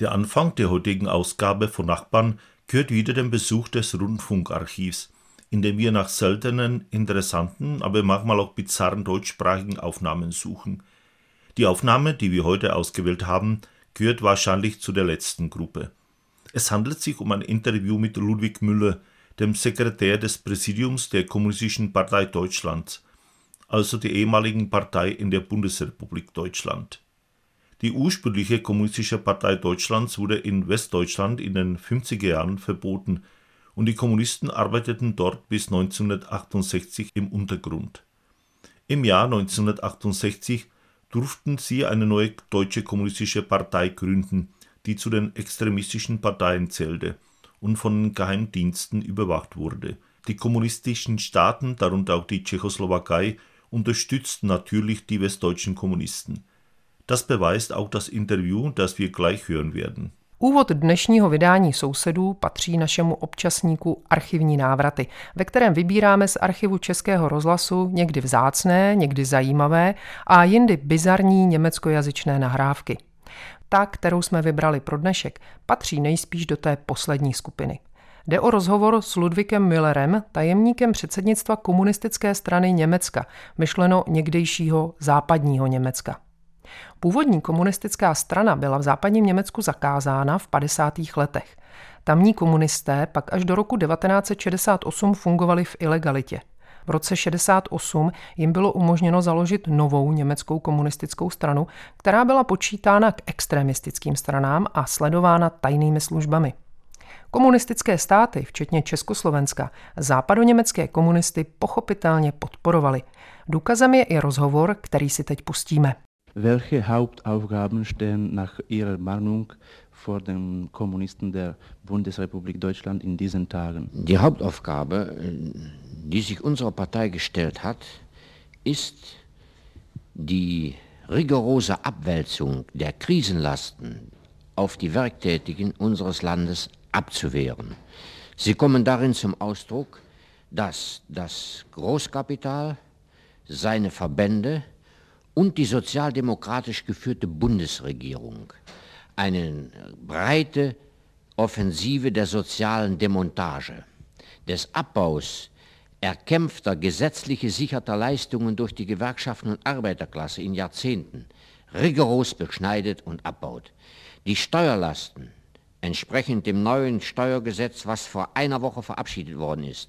Der Anfang der heutigen Ausgabe von Nachbarn gehört wieder dem Besuch des Rundfunkarchivs, in dem wir nach seltenen, interessanten, aber manchmal auch bizarren deutschsprachigen Aufnahmen suchen. Die Aufnahme, die wir heute ausgewählt haben, gehört wahrscheinlich zu der letzten Gruppe. Es handelt sich um ein Interview mit Ludwig Müller, dem Sekretär des Präsidiums der Kommunistischen Partei Deutschlands, also der ehemaligen Partei in der Bundesrepublik Deutschland. Die ursprüngliche Kommunistische Partei Deutschlands wurde in Westdeutschland in den 50er Jahren verboten und die Kommunisten arbeiteten dort bis 1968 im Untergrund. Im Jahr 1968 durften sie eine neue deutsche kommunistische Partei gründen, die zu den extremistischen Parteien zählte und von Geheimdiensten überwacht wurde. Die kommunistischen Staaten, darunter auch die Tschechoslowakei, unterstützten natürlich die westdeutschen Kommunisten. Das beweist auch das Interview, das wir gleich hören werden. Úvod dnešního vydání sousedů patří našemu občasníku Archivní návraty, ve kterém vybíráme z archivu Českého rozhlasu někdy vzácné, někdy zajímavé a jindy bizarní německojazyčné nahrávky. Ta, kterou jsme vybrali pro dnešek, patří nejspíš do té poslední skupiny. Jde o rozhovor s Ludvíkem Müllerem, tajemníkem předsednictva komunistické strany Německa, myšleno někdejšího západního Německa. Původní komunistická strana byla v západním Německu zakázána v 50. letech. Tamní komunisté pak až do roku 1968 fungovali v ilegalitě. V roce 68 jim bylo umožněno založit novou německou komunistickou stranu, která byla počítána k extremistickým stranám a sledována tajnými službami. Komunistické státy, včetně Československa, západoněmecké komunisty pochopitelně podporovali. Důkazem je i rozhovor, který si teď pustíme. Welche Hauptaufgaben stehen nach Ihrer Meinung vor den Kommunisten der Bundesrepublik Deutschland in diesen Tagen? Die Hauptaufgabe, die sich unsere Partei gestellt hat, ist die rigorose Abwälzung der Krisenlasten auf die Werktätigen unseres Landes abzuwehren. Sie kommen darin zum Ausdruck, dass das Großkapital, seine Verbände, und die sozialdemokratisch geführte Bundesregierung eine breite Offensive der sozialen Demontage, des Abbaus erkämpfter gesetzlich gesicherter Leistungen durch die Gewerkschaften und Arbeiterklasse in Jahrzehnten rigoros beschneidet und abbaut. Die Steuerlasten, entsprechend dem neuen Steuergesetz, was vor einer Woche verabschiedet worden ist,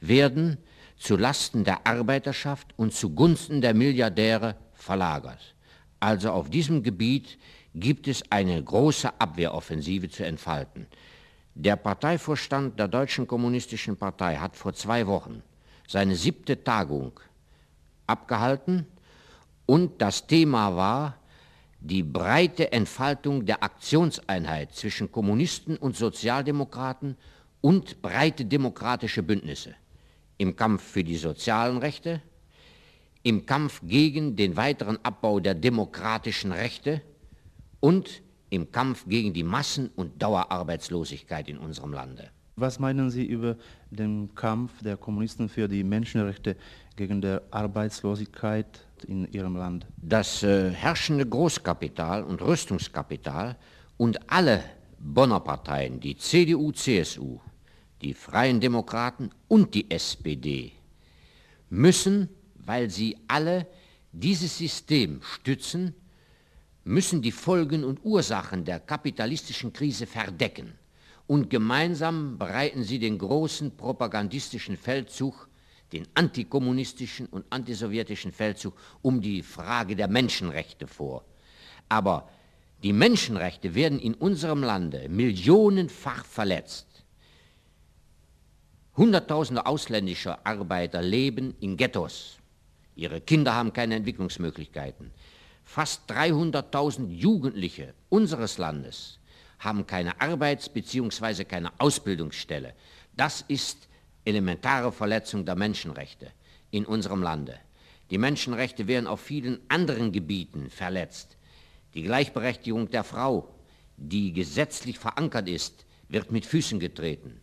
werden zu Lasten der Arbeiterschaft und zugunsten der Milliardäre verlagert. Also auf diesem Gebiet gibt es eine große Abwehroffensive zu entfalten. Der Parteivorstand der Deutschen Kommunistischen Partei hat vor zwei Wochen seine siebte Tagung abgehalten und das Thema war die breite Entfaltung der Aktionseinheit zwischen Kommunisten und Sozialdemokraten und breite demokratische Bündnisse im Kampf für die sozialen Rechte, im Kampf gegen den weiteren Abbau der demokratischen Rechte und im Kampf gegen die Massen- und Dauerarbeitslosigkeit in unserem Lande. Was meinen Sie über den Kampf der Kommunisten für die Menschenrechte gegen die Arbeitslosigkeit in Ihrem Land? Das äh, herrschende Großkapital und Rüstungskapital und alle Bonner Parteien, die CDU, CSU, die Freien Demokraten und die SPD, müssen weil sie alle dieses System stützen, müssen die Folgen und Ursachen der kapitalistischen Krise verdecken. Und gemeinsam bereiten sie den großen propagandistischen Feldzug, den antikommunistischen und antisowjetischen Feldzug um die Frage der Menschenrechte vor. Aber die Menschenrechte werden in unserem Lande millionenfach verletzt. Hunderttausende ausländischer Arbeiter leben in Ghettos. Ihre Kinder haben keine Entwicklungsmöglichkeiten. Fast 300.000 Jugendliche unseres Landes haben keine Arbeits- bzw. keine Ausbildungsstelle. Das ist elementare Verletzung der Menschenrechte in unserem Lande. Die Menschenrechte werden auf vielen anderen Gebieten verletzt. Die Gleichberechtigung der Frau, die gesetzlich verankert ist, wird mit Füßen getreten.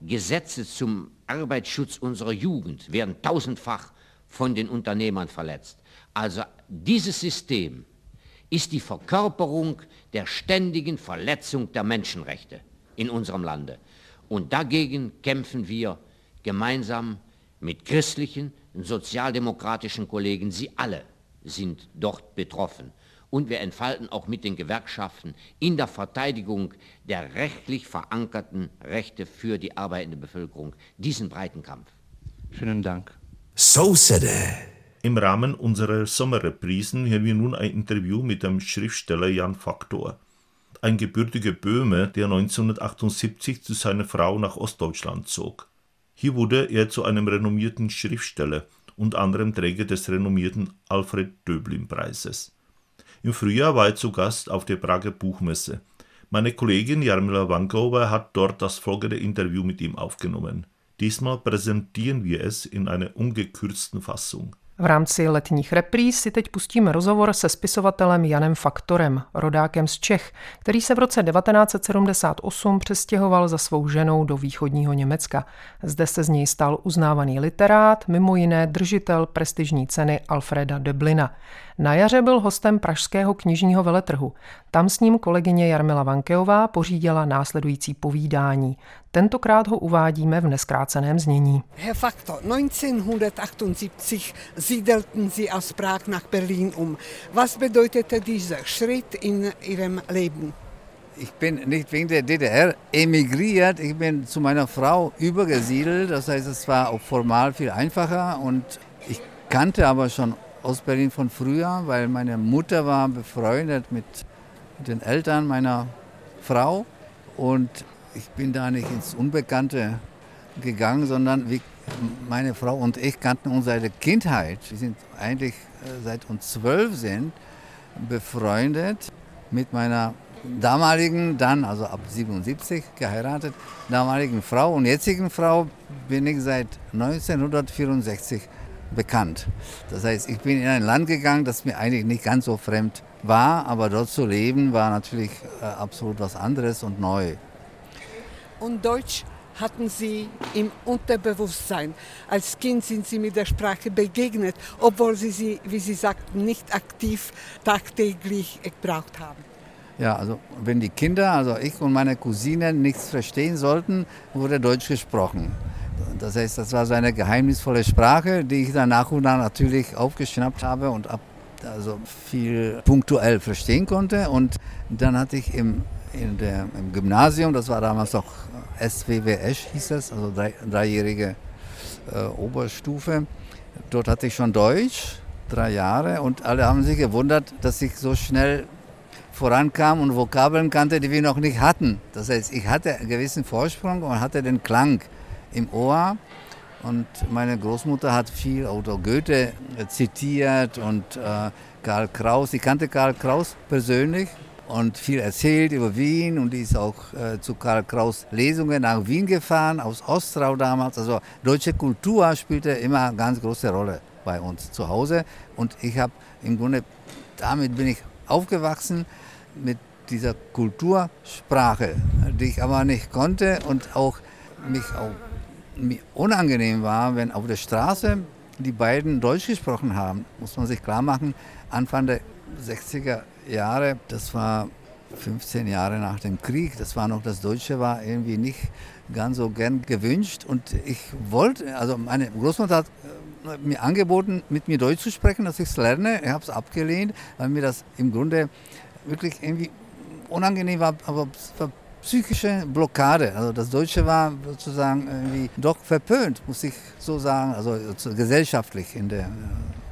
Gesetze zum Arbeitsschutz unserer Jugend werden tausendfach von den Unternehmern verletzt. Also dieses System ist die Verkörperung der ständigen Verletzung der Menschenrechte in unserem Lande. Und dagegen kämpfen wir gemeinsam mit christlichen sozialdemokratischen Kollegen. Sie alle sind dort betroffen und wir entfalten auch mit den Gewerkschaften in der Verteidigung der rechtlich verankerten Rechte für die arbeitende Bevölkerung diesen breiten Kampf. Schönen Dank. So said it. Im Rahmen unserer Sommerreprisen hören wir nun ein Interview mit dem Schriftsteller Jan Faktor. Ein gebürtiger Böhme, der 1978 zu seiner Frau nach Ostdeutschland zog. Hier wurde er zu einem renommierten Schriftsteller, unter anderem Träger des renommierten Alfred Döblin-Preises. Im Frühjahr war er zu Gast auf der Prager Buchmesse. Meine Kollegin Jarmila Wankova hat dort das folgende Interview mit ihm aufgenommen. Diesmal präsentieren wir es in einer ungekürzten Fassung. V rámci letních repríz si teď pustíme rozhovor se spisovatelem Janem Faktorem, rodákem z Čech, který se v roce 1978 přestěhoval za svou ženou do východního Německa. Zde se z něj stal uznávaný literát, mimo jiné držitel prestižní ceny Alfreda Döblina. Na jaře byl hostem Pražského knižního veletrhu. Tam s ním kolegyně Jarmila Vankeová pořídila následující povídání. Tentokrát ho uvádíme v neskráceném znění. Herr Faktor, 1978 siedelten Sie aus Prag nach Berlin um. Was bedeutete dieser Schritt in Ihrem Leben? Ich bin nicht wegen der DDR emigriert, ich bin zu meiner Frau übergesiedelt. Das heißt, es war auch formal viel einfacher und ich kannte aber schon Ostberlin von früher, weil meine Mutter war befreundet mit den Eltern meiner Frau und ich bin da nicht ins Unbekannte gegangen, sondern wie meine Frau und ich kannten uns seit der Kindheit. Wir sind eigentlich äh, seit uns zwölf sind befreundet mit meiner damaligen, dann also ab 77 geheiratet, damaligen Frau und jetzigen Frau bin ich seit 1964 bekannt. Das heißt, ich bin in ein Land gegangen, das mir eigentlich nicht ganz so fremd war, aber dort zu leben war natürlich äh, absolut was anderes und neu. Und Deutsch hatten Sie im Unterbewusstsein. Als Kind sind Sie mit der Sprache begegnet, obwohl Sie sie, wie Sie sagten, nicht aktiv tagtäglich gebraucht haben. Ja, also wenn die Kinder, also ich und meine Cousine nichts verstehen sollten, wurde Deutsch gesprochen. Das heißt, das war so eine geheimnisvolle Sprache, die ich dann nach und nach natürlich aufgeschnappt habe und ab, also viel punktuell verstehen konnte. Und dann hatte ich im, in der, im Gymnasium, das war damals noch SWWS hieß es, also drei, dreijährige äh, Oberstufe, dort hatte ich schon Deutsch, drei Jahre, und alle haben sich gewundert, dass ich so schnell vorankam und Vokabeln kannte, die wir noch nicht hatten. Das heißt, ich hatte einen gewissen Vorsprung und hatte den Klang im Ohr. Und meine Großmutter hat viel Autor Goethe zitiert und äh, Karl Kraus. Ich kannte Karl Kraus persönlich und viel erzählt über Wien und die ist auch äh, zu Karl Kraus Lesungen nach Wien gefahren, aus Ostrau damals. Also deutsche Kultur spielte immer eine ganz große Rolle bei uns zu Hause und ich habe im Grunde, damit bin ich aufgewachsen mit dieser Kultursprache, die ich aber nicht konnte und auch mich auch mir unangenehm war, wenn auf der Straße die beiden Deutsch gesprochen haben, muss man sich klar machen, Anfang der 60er Jahre, das war 15 Jahre nach dem Krieg, das war noch, das Deutsche war irgendwie nicht ganz so gern gewünscht und ich wollte, also meine Großmutter hat äh, mir angeboten, mit mir Deutsch zu sprechen, dass ich es lerne. Ich habe es abgelehnt, weil mir das im Grunde wirklich irgendwie unangenehm war, aber es war psychische Blockade. Also das Deutsche war sozusagen irgendwie doch verpönt, muss ich so sagen, also gesellschaftlich in der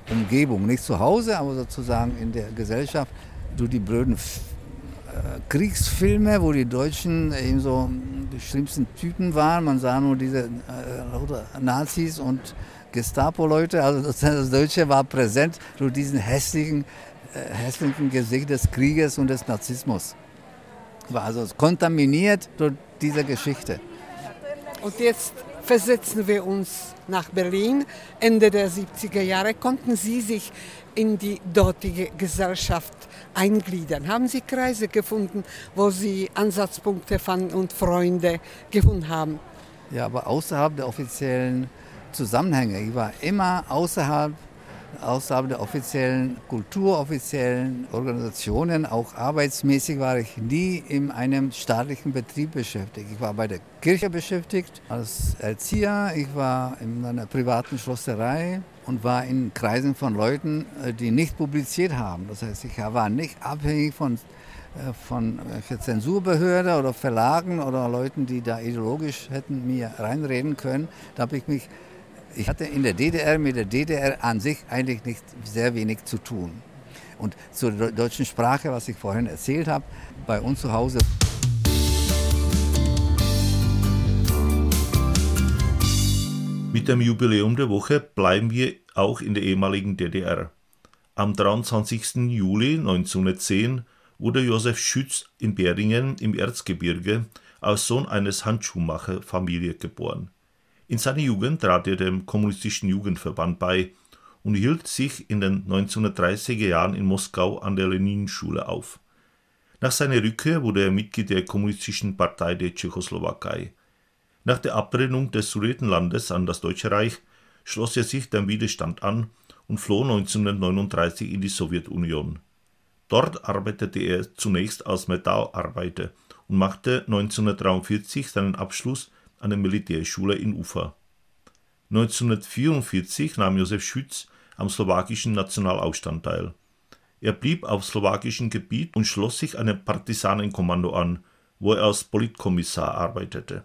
äh, Umgebung, nicht zu Hause, aber sozusagen in der Gesellschaft. Durch die blöden äh, Kriegsfilme, wo die Deutschen eben so die schlimmsten Typen waren. Man sah nur diese äh, Nazis und Gestapo-Leute. Also das Deutsche war präsent durch diesen hässlichen, äh, hässlichen Gesicht des Krieges und des Narzissmus. War also kontaminiert durch diese Geschichte. Und jetzt versetzen wir uns nach Berlin. Ende der 70er Jahre konnten Sie sich in die dortige Gesellschaft eingliedern. Haben Sie Kreise gefunden, wo Sie Ansatzpunkte fanden und Freunde gefunden haben? Ja, aber außerhalb der offiziellen Zusammenhänge. Ich war immer außerhalb, außerhalb der offiziellen Kultur, offiziellen Organisationen. Auch arbeitsmäßig war ich nie in einem staatlichen Betrieb beschäftigt. Ich war bei der Kirche beschäftigt als Erzieher. Ich war in einer privaten Schlosserei und war in Kreisen von Leuten, äh, die nicht publiziert haben. Das heißt, ich war nicht abhängig von äh, von Zensurbehörde oder Verlagen oder Leuten, die da ideologisch hätten mir reinreden können. Da habe ich mich ich hatte in der DDR mit der DDR an sich eigentlich nicht sehr wenig zu tun. Und zur deutschen Sprache, was ich vorhin erzählt habe, bei uns zu Hause. Mit dem Jubiläum der Woche bleiben wir auch in der ehemaligen DDR. Am 23. Juli 1910 wurde Josef Schütz in Beringen im Erzgebirge als Sohn eines Handschuhmacherfamilie geboren. In seiner Jugend trat er dem Kommunistischen Jugendverband bei und hielt sich in den 1930er Jahren in Moskau an der Leninschule auf. Nach seiner Rückkehr wurde er Mitglied der Kommunistischen Partei der Tschechoslowakei. Nach der Abtrennung des Sudetenlandes an das Deutsche Reich schloss er sich dem Widerstand an und floh 1939 in die Sowjetunion. Dort arbeitete er zunächst als Metallarbeiter und machte 1943 seinen Abschluss an der Militärschule in Ufa. 1944 nahm Josef Schütz am slowakischen Nationalaufstand teil. Er blieb auf slowakischem Gebiet und schloss sich einem Partisanenkommando an, wo er als Politkommissar arbeitete.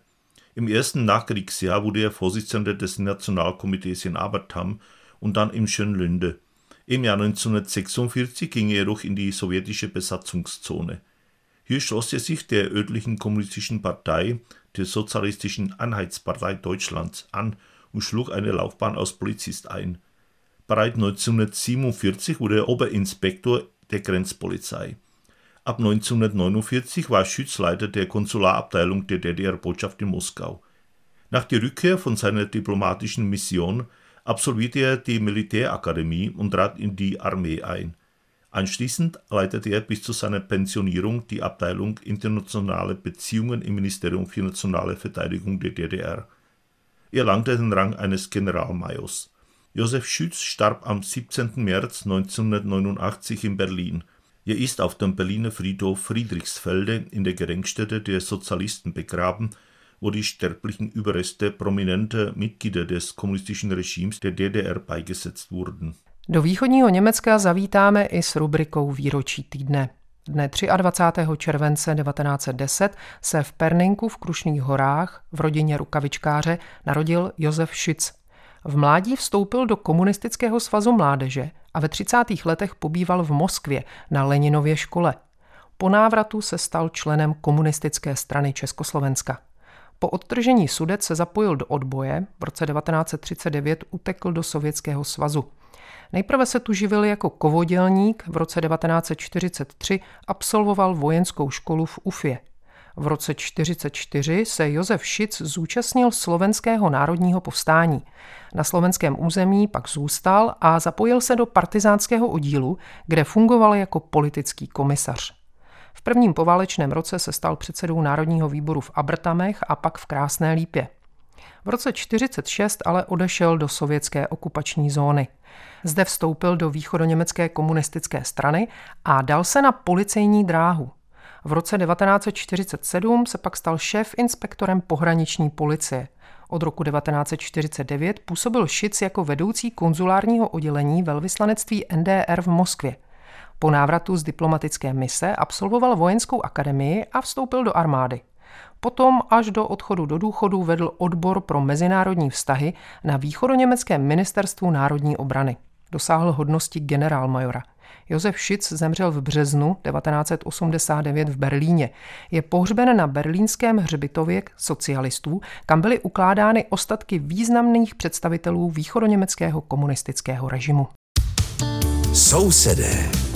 Im ersten Nachkriegsjahr wurde er Vorsitzender des Nationalkomitees in Abertham und dann in Schönlünde. Im Jahr 1946 ging er jedoch in die sowjetische Besatzungszone. Hier schloss er sich der örtlichen kommunistischen Partei, der Sozialistischen Einheitspartei Deutschlands, an und schlug eine Laufbahn als Polizist ein. Bereits 1947 wurde er Oberinspektor der Grenzpolizei. Ab 1949 war Schützleiter der Konsularabteilung der DDR-Botschaft in Moskau. Nach der Rückkehr von seiner diplomatischen Mission absolvierte er die Militärakademie und trat in die Armee ein. Anschließend leitete er bis zu seiner Pensionierung die Abteilung Internationale Beziehungen im Ministerium für nationale Verteidigung der DDR. Er erlangte den Rang eines Generalmajors. Josef Schütz starb am 17. März 1989 in Berlin. Er ist auf dem Berliner Friedhof Friedrichsfelde in der Gedenkstätte der Sozialisten begraben, wo die sterblichen Überreste prominenter Mitglieder des kommunistischen Regimes der DDR beigesetzt wurden. Do východního Německa zavítáme i s rubrikou Výročí týdne. Dne 23. července 1910 se v Perninku v Krušných horách v rodině rukavičkáře narodil Josef Schütz. V mládí vstoupil do komunistického svazu mládeže a ve 30. letech pobýval v Moskvě na Leninově škole. Po návratu se stal členem komunistické strany Československa. Po odtržení Sudet se zapojil do odboje, v roce 1939 utekl do Sovětského svazu. Nejprve se tu živil jako kovodělník, v roce 1943 absolvoval vojenskou školu v Ufě. V roce 1944 se Josef Šic zúčastnil slovenského národního povstání. Na slovenském území pak zůstal a zapojil se do partizánského oddílu, kde fungoval jako politický komisař. V prvním poválečném roce se stal předsedou Národního výboru v Abrtamech a pak v Krásné lípě. V roce 1946 ale odešel do sovětské okupační zóny. Zde vstoupil do východoněmecké komunistické strany a dal se na policejní dráhu. V roce 1947 se pak stal šéf inspektorem pohraniční policie. Od roku 1949 působil Šic jako vedoucí konzulárního oddělení velvyslanectví NDR v Moskvě. Po návratu z diplomatické mise absolvoval vojenskou akademii a vstoupil do armády. Potom až do odchodu do důchodu vedl odbor pro mezinárodní vztahy na východoněmeckém ministerstvu národní obrany. Dosáhl hodnosti generálmajora. Josef Šic zemřel v březnu 1989 v Berlíně. Je pohřben na berlínském hřbitově socialistů, kam byly ukládány ostatky významných představitelů východoněmeckého komunistického režimu. Sousedé.